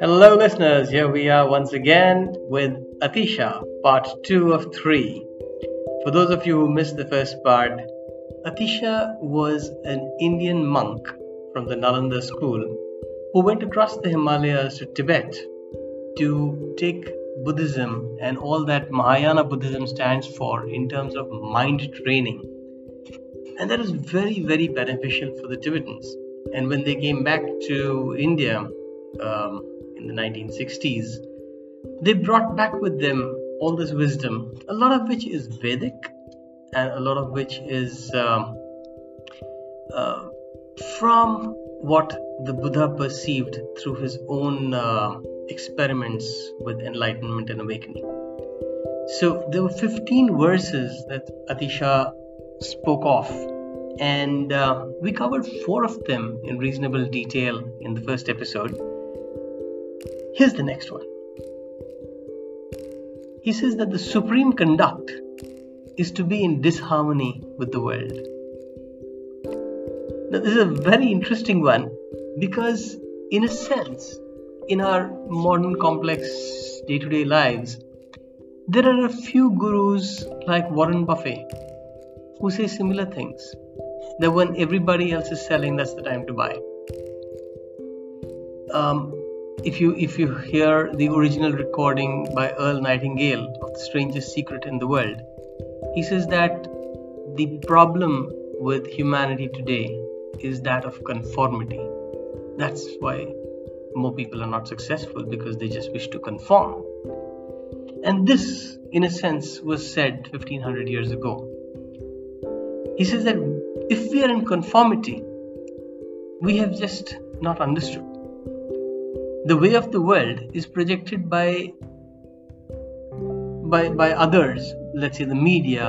Hello, listeners. Here we are once again with Atisha, part two of three. For those of you who missed the first part, Atisha was an Indian monk from the Nalanda school who went across the Himalayas to Tibet to take Buddhism and all that Mahayana Buddhism stands for in terms of mind training. And that was very, very beneficial for the Tibetans. And when they came back to India, um, in the 1960s, they brought back with them all this wisdom, a lot of which is Vedic and a lot of which is um, uh, from what the Buddha perceived through his own uh, experiments with enlightenment and awakening. So there were 15 verses that Atisha spoke of, and uh, we covered four of them in reasonable detail in the first episode. Here's the next one. He says that the supreme conduct is to be in disharmony with the world. Now, this is a very interesting one because, in a sense, in our modern complex day to day lives, there are a few gurus like Warren Buffett who say similar things that when everybody else is selling, that's the time to buy. Um, if you if you hear the original recording by Earl Nightingale of the strangest secret in the world, he says that the problem with humanity today is that of conformity. That's why more people are not successful because they just wish to conform. And this, in a sense, was said 1500 years ago. He says that if we are in conformity, we have just not understood. The way of the world is projected by by by others let's say the media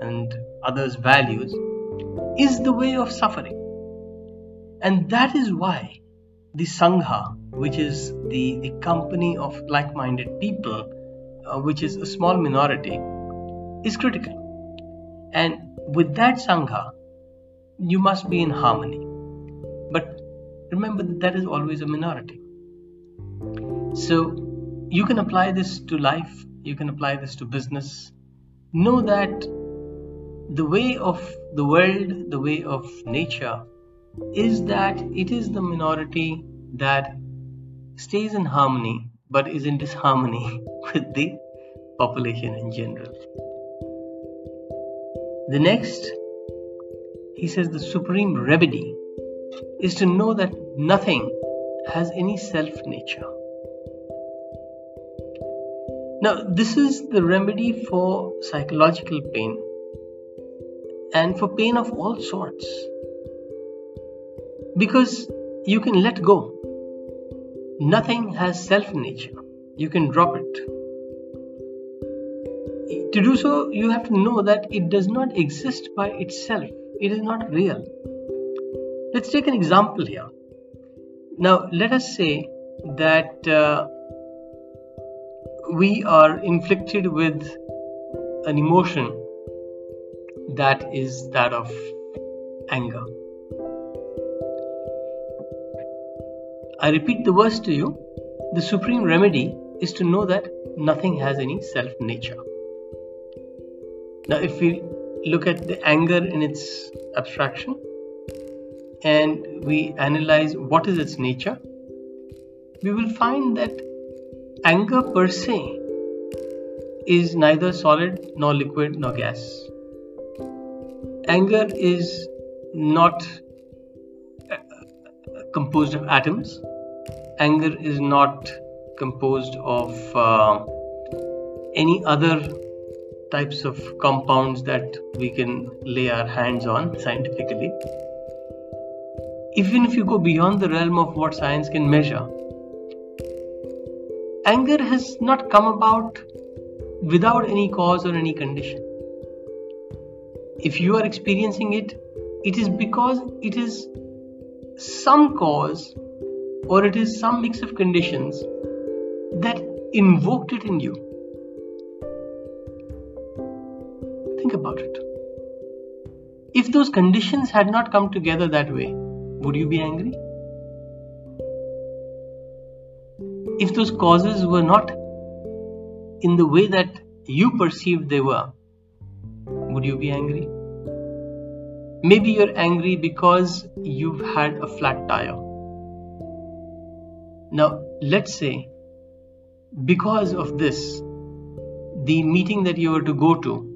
and others values is the way of suffering. And that is why the sangha which is the, the company of like-minded people uh, which is a small minority is critical and with that sangha you must be in harmony but remember that, that is always a minority so you can apply this to life, you can apply this to business. Know that the way of the world, the way of nature, is that it is the minority that stays in harmony but is in disharmony with the population in general. The next, he says, the supreme remedy is to know that nothing has any self nature. Now, this is the remedy for psychological pain and for pain of all sorts. Because you can let go. Nothing has self nature. You can drop it. To do so, you have to know that it does not exist by itself, it is not real. Let's take an example here. Now, let us say that uh, we are inflicted with an emotion that is that of anger. I repeat the verse to you the supreme remedy is to know that nothing has any self nature. Now, if we look at the anger in its abstraction and we analyze what is its nature, we will find that Anger per se is neither solid nor liquid nor gas. Anger is not uh, composed of atoms. Anger is not composed of uh, any other types of compounds that we can lay our hands on scientifically. Even if you go beyond the realm of what science can measure, anger has not come about without any cause or any condition. If you are experiencing it, it is because it is some cause or it is some mix of conditions that invoked it in you. Think about it. If those conditions had not come together that way, would you be angry? If those causes were not in the way that you perceived they were, would you be angry? Maybe you're angry because you've had a flat tire. Now, let's say because of this, the meeting that you were to go to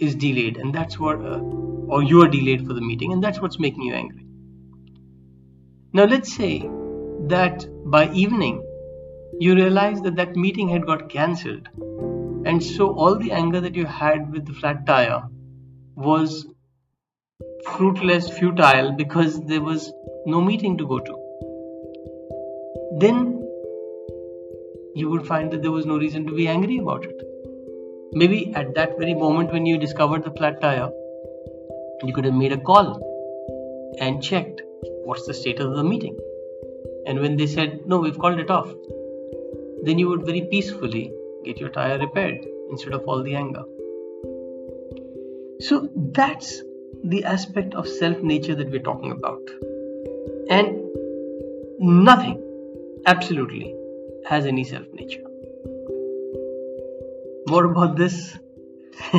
is delayed, and that's what, uh, or you are delayed for the meeting, and that's what's making you angry. Now, let's say that by evening you realize that that meeting had got cancelled, and so all the anger that you had with the flat tire was fruitless, futile because there was no meeting to go to. Then you would find that there was no reason to be angry about it. Maybe at that very moment when you discovered the flat tire, you could have made a call and checked what's the status of the meeting. And when they said, no, we've called it off, then you would very peacefully get your tire repaired instead of all the anger. So that's the aspect of self nature that we're talking about. And nothing, absolutely, has any self nature. What about this?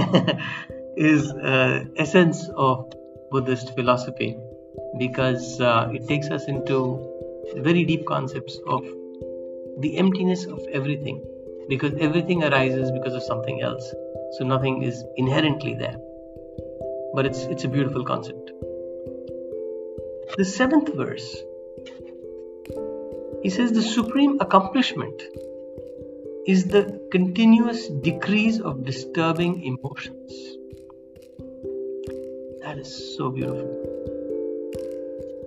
is uh, essence of Buddhist philosophy because uh, it takes us into very deep concepts of the emptiness of everything because everything arises because of something else. So nothing is inherently there. But it's it's a beautiful concept. The seventh verse he says the supreme accomplishment is the continuous decrease of disturbing emotions. That is so beautiful.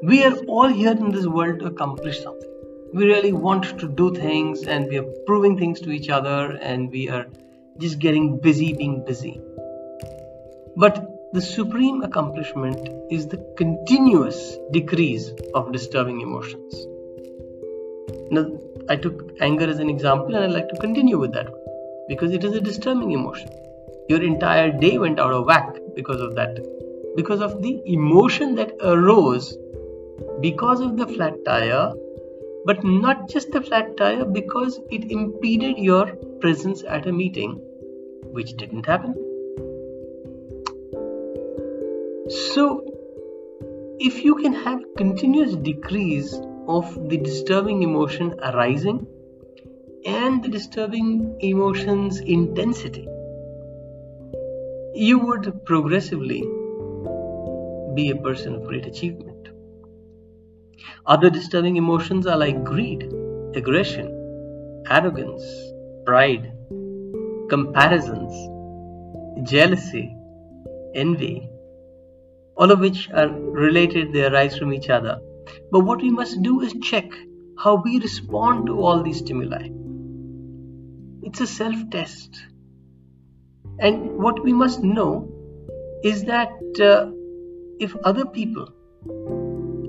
We are all here in this world to accomplish something. We really want to do things and we are proving things to each other and we are just getting busy being busy. But the supreme accomplishment is the continuous decrease of disturbing emotions. Now, I took anger as an example and I'd like to continue with that because it is a disturbing emotion. Your entire day went out of whack because of that, because of the emotion that arose because of the flat tire, but not just the flat tire, because it impeded your presence at a meeting, which didn't happen. So, if you can have continuous decrease of the disturbing emotion arising and the disturbing emotion's intensity, you would progressively be a person of great achievement. Other disturbing emotions are like greed, aggression, arrogance, pride, comparisons, jealousy, envy, all of which are related, they arise from each other. But what we must do is check how we respond to all these stimuli. It's a self test. And what we must know is that uh, if other people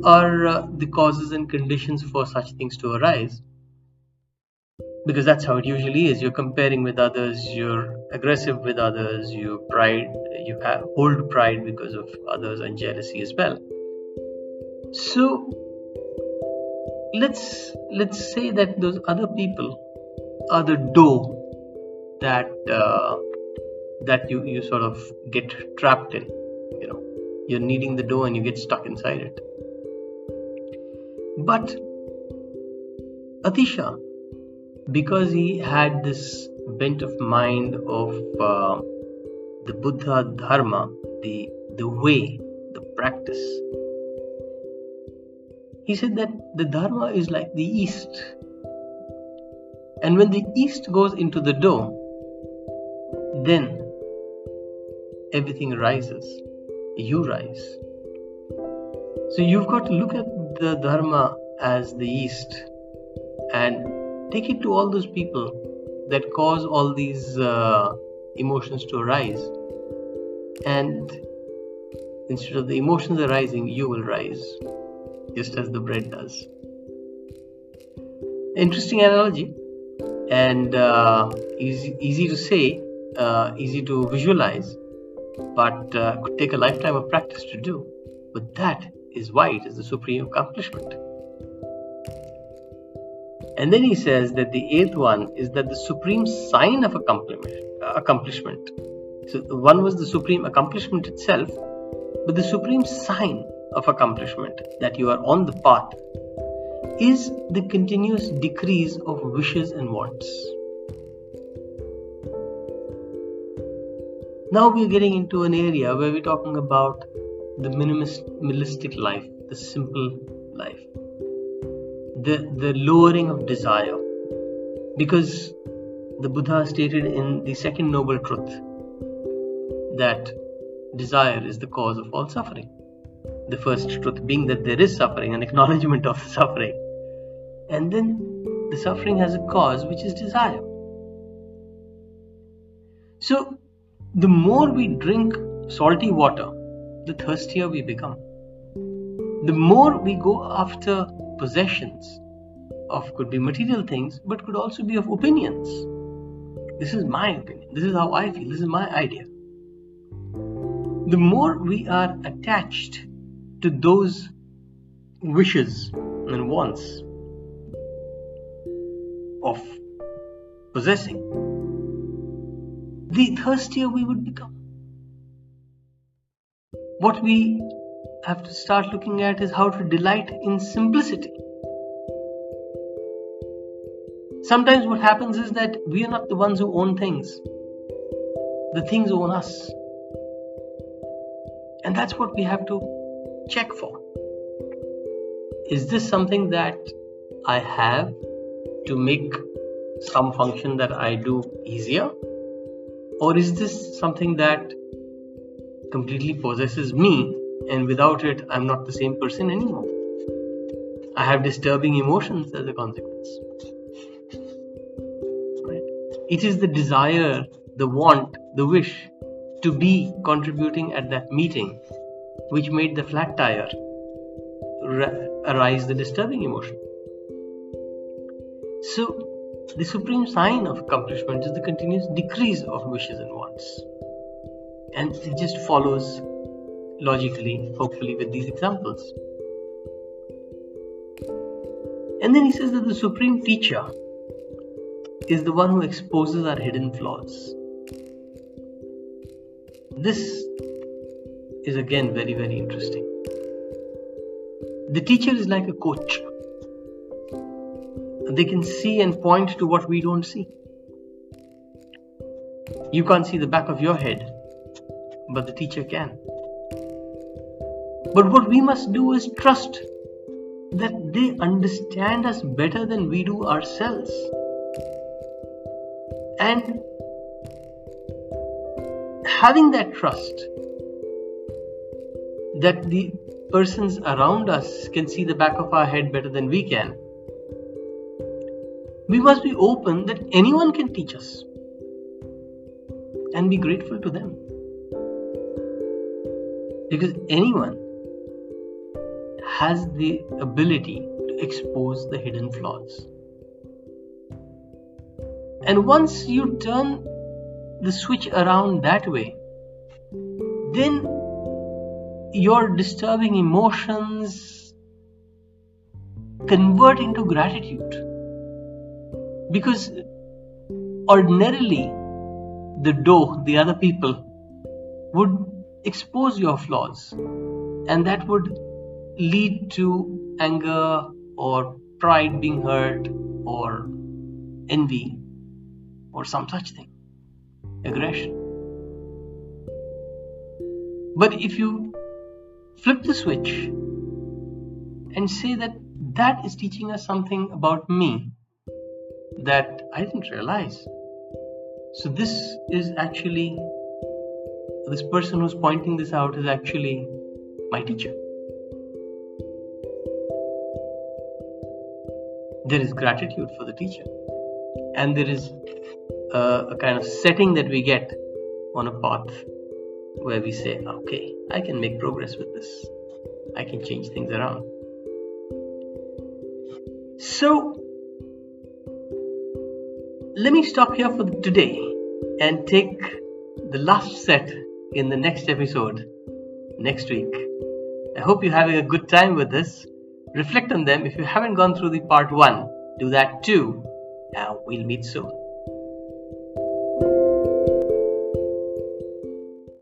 are uh, the causes and conditions for such things to arise, because that's how it usually is. You're comparing with others, you're aggressive with others, you pride, you have hold pride because of others and jealousy as well. So let's let's say that those other people are the dough that uh, that you you sort of get trapped in. You know, you're kneading the dough and you get stuck inside it. But Atisha because he had this bent of mind of uh, the Buddha Dharma, the, the way, the practice. He said that the Dharma is like the East. And when the East goes into the dough, then everything rises. You rise. So you've got to look at the Dharma as the East and take it to all those people that cause all these uh, emotions to arise and instead of the emotions arising you will rise just as the bread does interesting analogy and uh, easy, easy to say uh, easy to visualize but uh, could take a lifetime of practice to do. But that is why it is the supreme accomplishment. And then he says that the eighth one is that the supreme sign of accomplishment. So one was the supreme accomplishment itself, but the supreme sign of accomplishment that you are on the path is the continuous decrease of wishes and wants. Now we're getting into an area where we're talking about the minimalistic life, the simple life the, the lowering of desire. Because the Buddha stated in the second noble truth that desire is the cause of all suffering. The first truth being that there is suffering, an acknowledgement of suffering. And then the suffering has a cause, which is desire. So, the more we drink salty water, the thirstier we become. The more we go after possessions of could be material things but could also be of opinions this is my opinion this is how i feel this is my idea the more we are attached to those wishes and wants of possessing the thirstier we would become what we have to start looking at is how to delight in simplicity. Sometimes what happens is that we are not the ones who own things, the things own us. And that's what we have to check for. Is this something that I have to make some function that I do easier? Or is this something that completely possesses me and without it, I'm not the same person anymore. I have disturbing emotions as a consequence. Right? It is the desire, the want, the wish to be contributing at that meeting which made the flat tire arise the disturbing emotion. So, the supreme sign of accomplishment is the continuous decrease of wishes and wants. And it just follows logically, hopefully, with these examples. And then he says that the Supreme Teacher is the one who exposes our hidden flaws. This is again very, very interesting. The teacher is like a coach. They can see and point to what we don't see. You can't see the back of your head, but the teacher can. But what we must do is trust that they understand us better than we do ourselves. And having that trust that the persons around us can see the back of our head better than we can, we must be open that anyone can teach us and be grateful to them. Because anyone has the ability to expose the hidden flaws. And once you turn the switch around that way, then your disturbing emotions convert into gratitude. Because ordinarily, the dough, the other people, would expose your flaws, and that would lead to anger or pride being hurt or envy or some such thing aggression but if you flip the switch and say that that is teaching us something about me that I didn't realize. So, this is actually, this person who's pointing this out is actually my teacher. there is gratitude for the teacher and there is a, a, kind of setting that we get on a path where we say okay i can make progress with this i can change things around so let me stop here for today and take the last set in the next episode next week. I hope you're having a good time with this. Reflect on them. If you haven't gone through the part one, do that too. Now we'll meet soon.